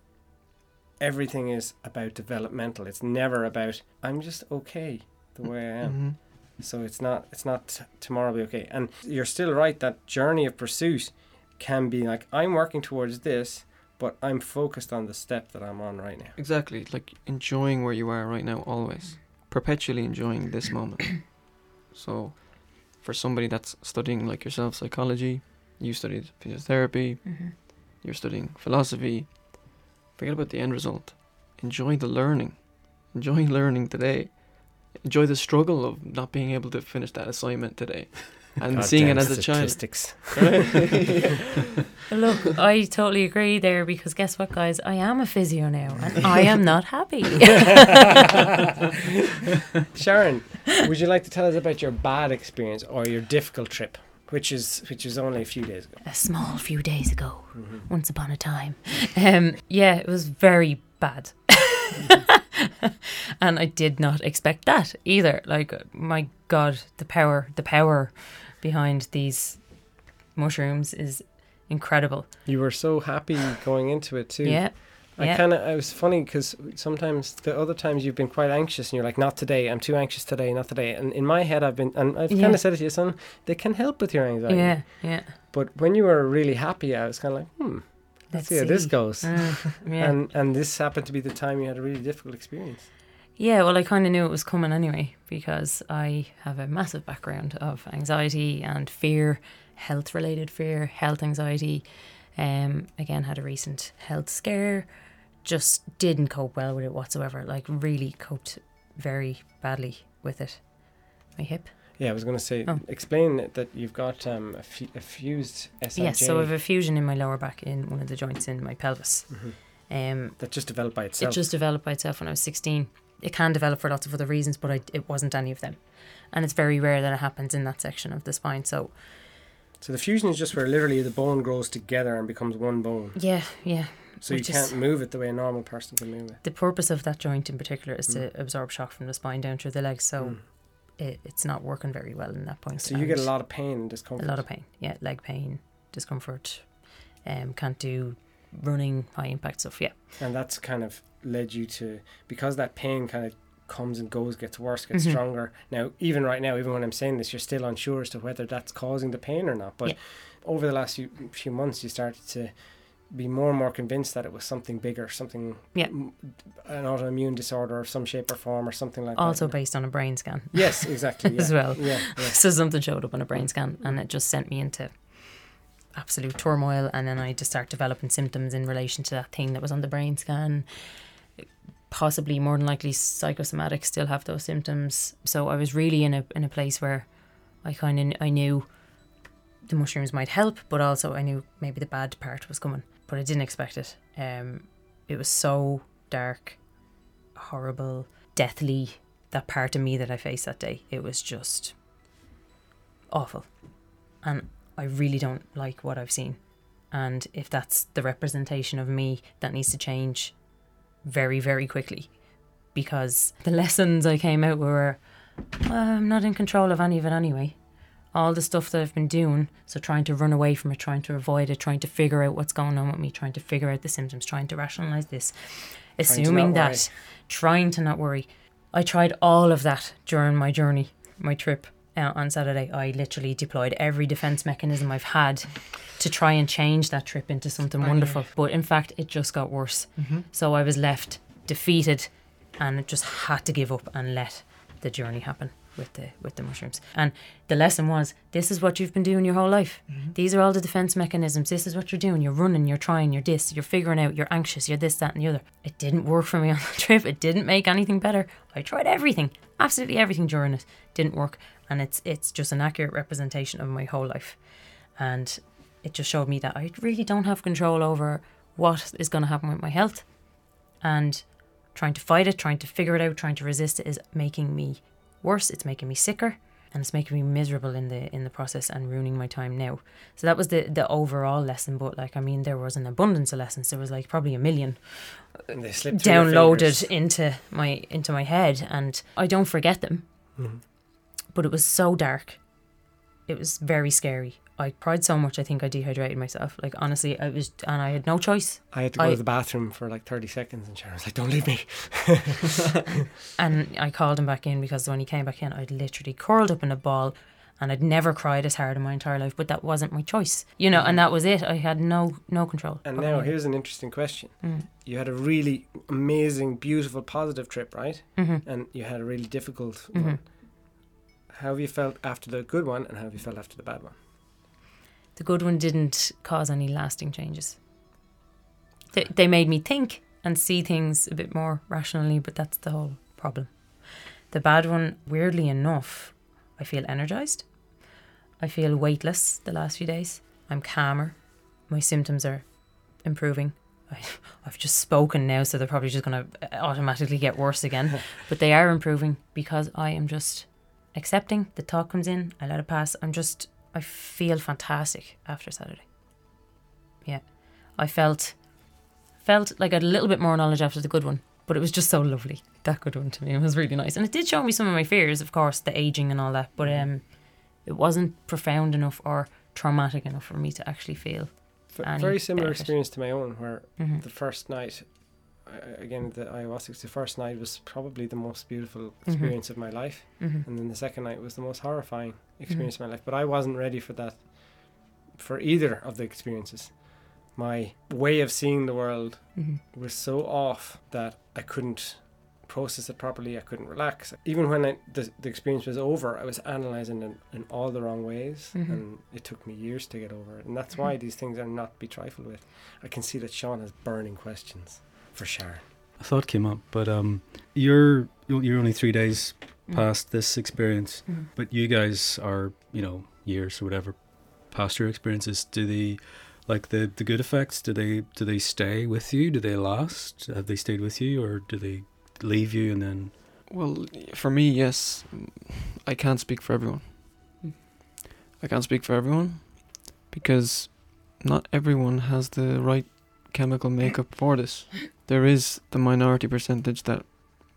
everything is about developmental. It's never about I'm just okay the way I am. Mhm. So it's not it's not t- tomorrow will be okay. And you're still right that journey of pursuit can be like I'm working towards this, but I'm focused on the step that I'm on right now. Exactly, like enjoying where you are right now, always, perpetually enjoying this moment. so, for somebody that's studying like yourself, psychology, you studied physiotherapy, Mhm. you're studying philosophy. Forget about the end result. Enjoy the learning. Enjoy learning today. Enjoy the struggle of not being able to finish that assignment today, and seeing it as a child. statistics. But Look, I totally agree there because guess what, guys? I am a physio now, and I am not happy. Sharon, would you like to tell us about your bad experience or your difficult trip, which is which is only a few days ago? a small few days ago, Mhm. once upon a time. Um, yeah, it was very bad. and I did not expect that either. Like, my God, the power, the power behind these mushrooms is incredible. You were so happy going into it too. Yeah. I yeah. kind of I was funny because sometimes the other times you've been quite anxious and you're like, not today. I'm too anxious today. Not today. And in my head, I've been and I've Yeah. kind of said it to you, son. They can help with your anxiety. Yeah, yeah. But when you were really happy, I was kind of like, hmm, let's, see how this goes. Mm, yeah. And and this happened to be the time you had a really difficult experience. Yeah, well, I kind of knew it was coming anyway because I have a massive background of anxiety and fear, health related fear, health anxiety. Um, again, had a recent health scare, just didn't cope well with it whatsoever. Like, really coped very badly with it. My hip. Yeah, I was going to say, Oh. explain that you've got um, a, fused SIJ Yes, so I have a fusion in my lower back in one of the joints in my pelvis. Mhm. Um, that just developed by itself. It just developed by itself when I was 16. It can develop for lots of other reasons, but I, it wasn't any of them. And it's very rare that it happens in that section of the spine. So So the fusion is just where literally the bone grows together and becomes one bone. Yeah, yeah. So you can't move it the way a normal person can move it. The purpose of that joint in particular is to absorb shock from the spine down through the legs, so Mm. It, it's not working very well in that point. So you get a lot of pain and discomfort. a lot of pain. Yeah, leg pain, discomfort. Um, can't do running, high impact stuff. Yeah, And that's kind of led you to because that pain kind of comes and goes, gets worse, gets Mhm. stronger. Now, even right now, even when I'm saying this, you're still unsure as to whether that's causing the pain or not. But Yeah. over the last few, few months, you started to be more and more convinced that it was something bigger, something Yeah. m- an autoimmune disorder of some shape or form or something like also that. Also based on a brain scan. Yes, exactly. Yeah. as well. Yeah, yeah. so something showed up on a brain scan, and it just sent me into absolute turmoil. And then I just start developing symptoms in relation to that thing that was on the brain scan. Possibly, more than likely, psychosomatic still have those symptoms. So I was really in a in a place where I kind of I knew the mushrooms might help, but also I knew maybe the bad part was coming, but I didn't expect it. Um, it was so dark, horrible, deathly. That part of me that I faced that day, it was just awful. And I really don't like what I've seen. And if that's the representation of me, that needs to change very, very quickly. Because the lessons I came out were "Uh, I'm not in control of any of it anyway. All the stuff that I've been doing, so trying to run away from it, trying to avoid it, trying to figure out what's going on with me, trying to figure out the symptoms, trying to rationalize this, assuming that, trying to not worry. I tried all of that during my journey, my trip uh, on Saturday. I literally deployed every defense mechanism I've had to try and change that trip into something wonderful. But in fact, it just got worse. So I was left defeated and just had to give up and let the journey happen with the with the mushrooms. And the lesson was this is what you've been doing your whole life. Mm-hmm. These are all the defense mechanisms. This is what you're doing. You're running, you're trying, you're this, you're figuring out, you're anxious, you're this, that, and the other. It didn't work for me on the trip. It didn't make anything better. I tried everything, absolutely everything during it. Didn't work. And it's it's just an accurate representation of my whole life. And it just showed me that I really don't have control over what is going to happen with my health. And trying to fight it, trying to figure it out, trying to resist it is making me worse. It's making me sicker, and it's making me miserable in the in the process and ruining my time now. So that was the the overall lesson. But like I mean, there was an abundance of lessons. There was like probably a million And they slip downloaded into my into my head, and I don't forget them. Mhm. But it was so dark. It was very scary. I cried so much. I think I dehydrated myself. Like honestly, I was, and I had no choice. I had to go I- to the bathroom for like 30 seconds and Sharon was like, don't leave me. And I called him back in because when he came back in, I'd literally curled up in a ball and I'd never cried as hard in my entire life, but that wasn't my choice. You know, and that was it. I had no no control. And now any- here's an interesting question. Mm. You had a really amazing, beautiful, positive trip, right? Mhm. And you had a really difficult Mhm. one. How have you felt after the good one and how have you felt after the bad one? The good one didn't cause any lasting changes. They, they made me think and see things a bit more rationally, but that's the whole problem. The bad one, weirdly enough, I feel energized. I feel weightless the last few days. I'm calmer. My symptoms are improving. I, I've just spoken now, so they're probably just going to uh, automatically get worse again. but they are improving because I am just accepting. The talk comes in, I let it pass. I'm just, I feel fantastic after Saturday. Yeah, I felt felt like I had a little bit more knowledge after the good one, but it was just so lovely. That good one to me, it was really nice, and it did show me some of my fears, of course, the aging and all that. But um, it wasn't profound enough or traumatic enough for me to actually feel. Any Very similar benefit. experience to my own, where Mhm. the first night, again, the ayahuasca, the first night was probably the most beautiful Mm-hmm. experience of my life. Mhm. And then the second night was the most horrifying experience of my life. But I wasn't ready for that, for either of the experiences. My way of seeing the world Mhm. was so off that I couldn't process it properly. I couldn't relax. Even when I, the, the experience was over, I was analyzing it in all the wrong ways, Mhm. and it took me years to get over it. And that's why these things are not to be trifled with. I can see that Sean has burning questions for sure. A thought came up, but um, you're you're only three days Mm. past this experience, Mhm. but you guys are you know years or whatever past your experiences. Do they like the the good effects? Do they do they stay with you? Do they last? Have they stayed with you, or do they leave you and then? Well, for me, yes. I can't speak for everyone. Mm. I can't speak for everyone. because not everyone has the right chemical makeup for this. There is the minority percentage that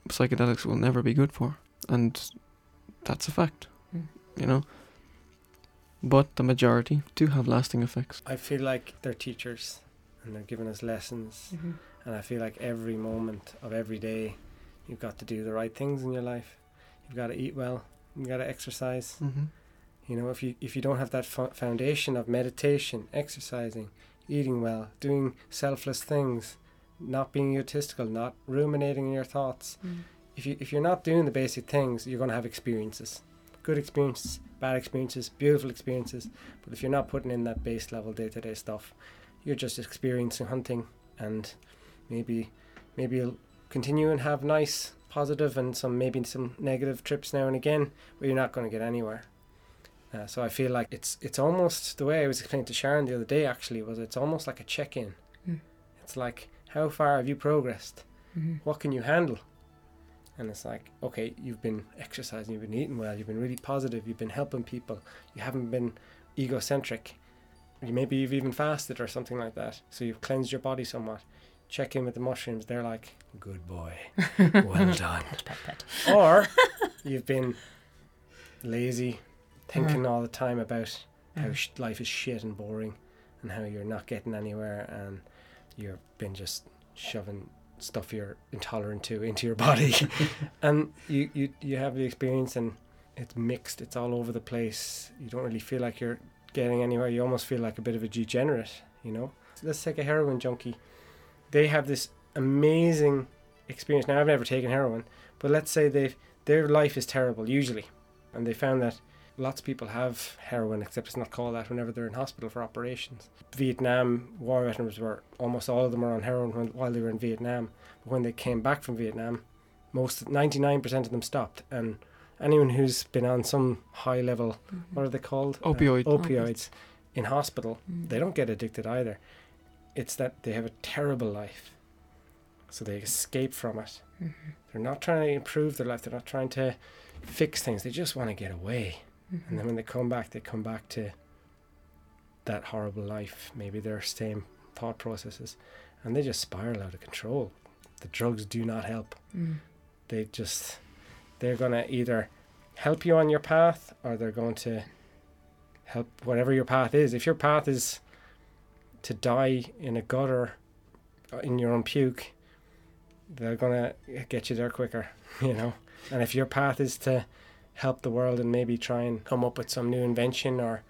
psychedelics will never be good for, and that's a fact, Mm. you know. But the majority do have lasting effects. I feel like they're teachers and they're giving us lessons. Mhm. And I feel like every moment of every day, you've got to do the right things in your life. You've got to eat well. You've got to exercise. Mm-hmm. You know, if you if you don't have that fo- foundation of meditation, exercising, eating well, doing selfless things, not being egotistical, not ruminating in your thoughts. Mm. If you if you're not doing the basic things, you're going to have experiences, good experiences, bad experiences, beautiful experiences. But if you're not putting in that base level day to day stuff, you're just experiencing hunting, and maybe maybe you'll continue and have nice, positive, and some maybe some negative trips now and again, but you're not going to get anywhere. Uh, so I feel like it's it's almost the way I was explaining to Sharon the other day. Actually, was it's almost like a check in. Mm. It's like how far have you progressed? Mhm. What can you handle? And it's like, okay, you've been exercising, you've been eating well, you've been really positive, you've been helping people, you haven't been egocentric. You maybe you've even fasted or something like that. So you've cleansed your body somewhat. Check in with the mushrooms. They're like, good boy, well done. Pet, pet, pet. Or you've been lazy, thinking all the time about how Mm. sh- life is shit and boring, and how you're not getting anywhere, and you've been just shoving stuff you're intolerant to into your body, and you, you you have the experience, and it's mixed. It's all over the place. You don't really feel like you're getting anywhere. You almost feel like a bit of a degenerate, you know. Let's take a heroin junkie. They have this amazing experience. Now I've never taken heroin, but let's say they've their life is terrible usually, and they found that lots of people have heroin, except it's not called that whenever they're in hospital for operations. Vietnam war veterans were almost all of them were on heroin when, while they were in Vietnam. But when they came back from Vietnam, most ninety nine percent of them stopped, and anyone who's been on some high level, what are they called? Uh, Opioid. opioids in hospital, Mm. they don't get addicted either. It's that they have a terrible life. So they escape from it. Mhm. They're not trying to improve their life. They're not trying to fix things. They just want to get away. And then when they come back, they come back to that horrible life, maybe their same thought processes, and they just spiral out of control. The drugs do not help. Mm. They just, they're going to either help you on your path or they're going to help whatever your path is. If your path is to die in a gutter uh, in your own puke, they're going to get you there quicker, you know. And if your path is to help the world and maybe try and come up with some new invention or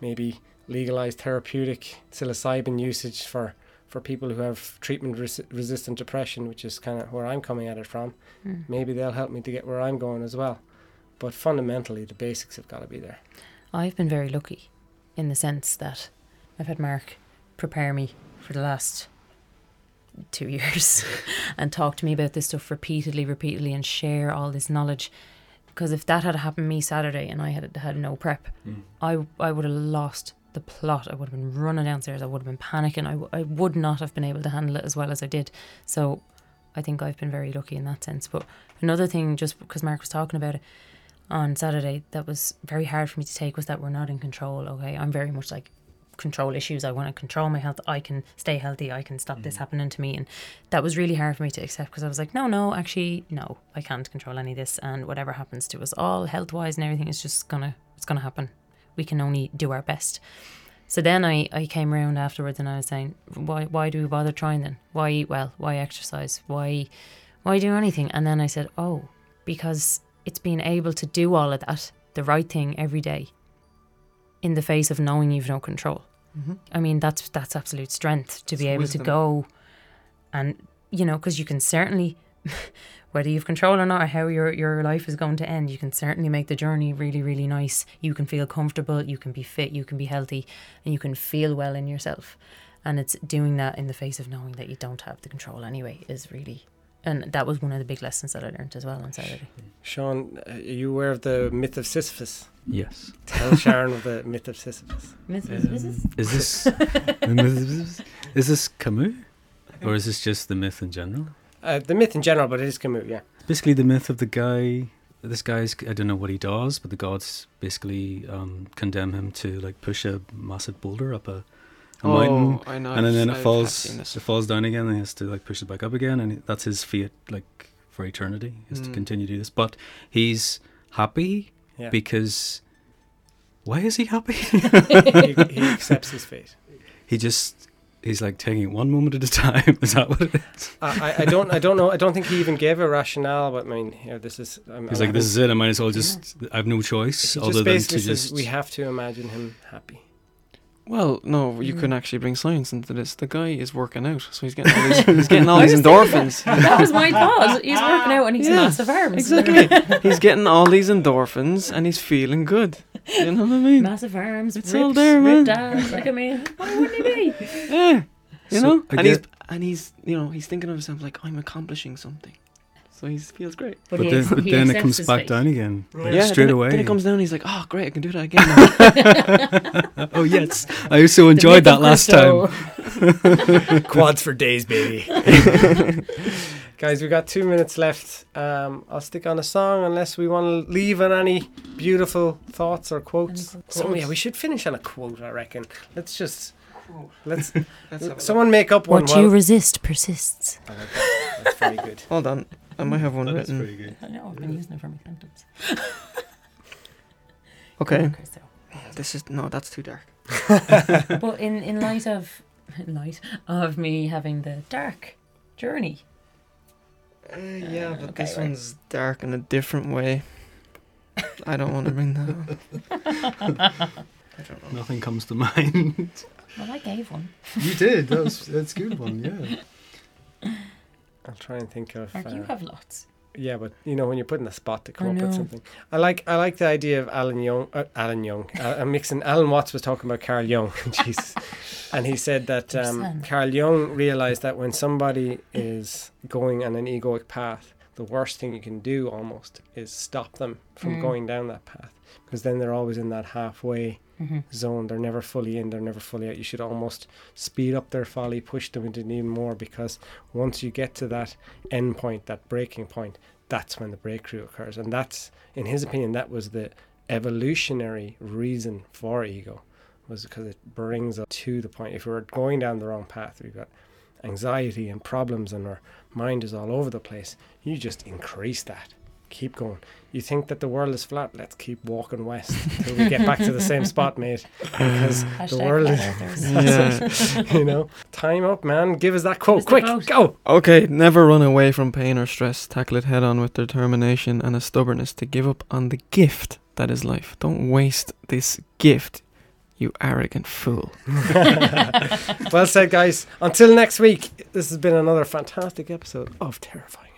maybe legalize therapeutic psilocybin usage for for people who have treatment res- resistant depression which is kind of where I'm coming at it from Mm. maybe they'll help me to get where I'm going as well but fundamentally the basics have got to be there I've been very lucky in the sense that I've had Mark prepare me for the last two years and talk to me about this stuff repeatedly, repeatedly, and share all this knowledge. Because if that had happened me Saturday and I had had no prep, mm. I I would have lost the plot. I would have been running downstairs. I would have been panicking. I, w- I would not have been able to handle it as well as I did. So I think I've been very lucky in that sense. But another thing, just because Mark was talking about it on Saturday, that was very hard for me to take was that we're not in control. Okay, I'm very much like control issues. I want to control my health. I can stay healthy. I can stop this mm-hmm. happening to me. And that was really hard for me to accept because I was like, no, no, actually, no, I can't control any of this. And whatever happens to us all, health wise and everything, is just gonna it's gonna happen. We can only do our best. So then I, I came around afterwards and I was saying, why why do we bother trying then? Why eat well? Why exercise? Why why do anything? And then I said, oh, because it's being able to do all of that, the right thing every day, in the face of knowing you've no control. Mm-hmm. I mean, that's that's absolute strength to be able wisdom. to go, and you know, because you can certainly, whether you've control or not, or how your your life is going to end, you can certainly make the journey really, really nice. You can feel comfortable, you can be fit, you can be healthy, and you can feel well in yourself. And it's doing that in the face of knowing that you don't have the control anyway is really, and that was one of the big lessons that I learned as well on Saturday. Sean uh, are you aware of the myth of Sisyphus Yes. tell Sharon of the myth of Sisyphus Um, is this is this Camus, or is this just the myth in general? uh, the myth in general but it is Camus yeah Basically, the myth of the guy this guy's I don't know what he does, but the gods basically um, condemn him to like push a massive boulder up a, a mountain, Oh, I know. and then, then it falls it falls down again, and he has to like push it back up again, and that's his fate like for eternity. is has to Mm. continue to do this, but he's happy Yeah. because why is he happy? he, he accepts his fate. he just he's like taking it one moment at a time. Is that what it is? I, I- don't I don't know I don't think he even gave a rationale. But I mean, here this is. I'm, He's I'm like, this is it. I might as well just. I have no choice other than to says just. we have to imagine him happy. Well, no, you Mm. can actually bring science into this. The guy is working out, so he's getting all these, he's getting all these endorphins. That was my thought. He's working out and he's Yeah, massive arms. Exactly. he's getting all these endorphins and he's feeling good. You know what I mean? massive arms. It's ripped, all there, man. ripped abs. Look at me. Why wouldn't he be? Yeah. You So, know? And he's and he's you know, he's thinking of himself like I'm accomplishing something. So he feels great. but he then, but he then it comes back fate. down again. Yeah, straight then away. It, then it comes down. He's like, oh great, I can do that again. Oh yes, I so enjoyed that last Nick time. Quads for days, baby. Guys, we got two minutes left. Um, I'll stick on a song unless we want to leave on any beautiful thoughts or quotes. Any So yeah, we should finish on a quote. I reckon. Let's just let's Let's have a someone make up one. What while- you resist persists. I like that. That's very good. Hold on. I might have one That's written. pretty good. I know, I've been using it for my sentence. Okay. Okay, so. This is no, that's too dark. But in, in light of in light of me having the dark journey, Uh, yeah, but okay, this right. one's dark in a different way. I don't want to bring that up. I don't know. Nothing comes to mind. well, I gave one. you did. That was that's a good one. Yeah. I'll try and think of. Mark, you uh, have lots. Yeah, but you know when you're put in a spot to come I up with something. I like I like the idea of Alan Young. Uh, Alan Young. Uh, I'm mixing. Alan Watts was talking about Carl Jung. Jesus. And he said that um. Carl Jung realized that when somebody is going on an egoic path, the worst thing you can do almost is stop them from Mm. going down that path because then they're always in that halfway Mm-hmm. zone. They're never fully in, they're never fully out. You should almost speed up their folly, push them into even more because once you get to that end point, that breaking point, that's when the breakthrough occurs. And that's, in his opinion, that was the evolutionary reason for ego, was because it brings us to the point. If we're going down the wrong path, we've got anxiety and problems and our mind is all over the place, you just increase that. Keep going. You think that the world is flat? Let's keep walking west until we get back to the same spot, mate. Because the world is. Yeah. you know, time up, man. Give us that quote, What's quick, go. Okay, never run away from pain or stress. Tackle it head on with determination and a stubbornness to give up on the gift that is life. Don't waste this gift, you arrogant fool. well said, guys. Until next week, this has been another fantastic episode of Terrifying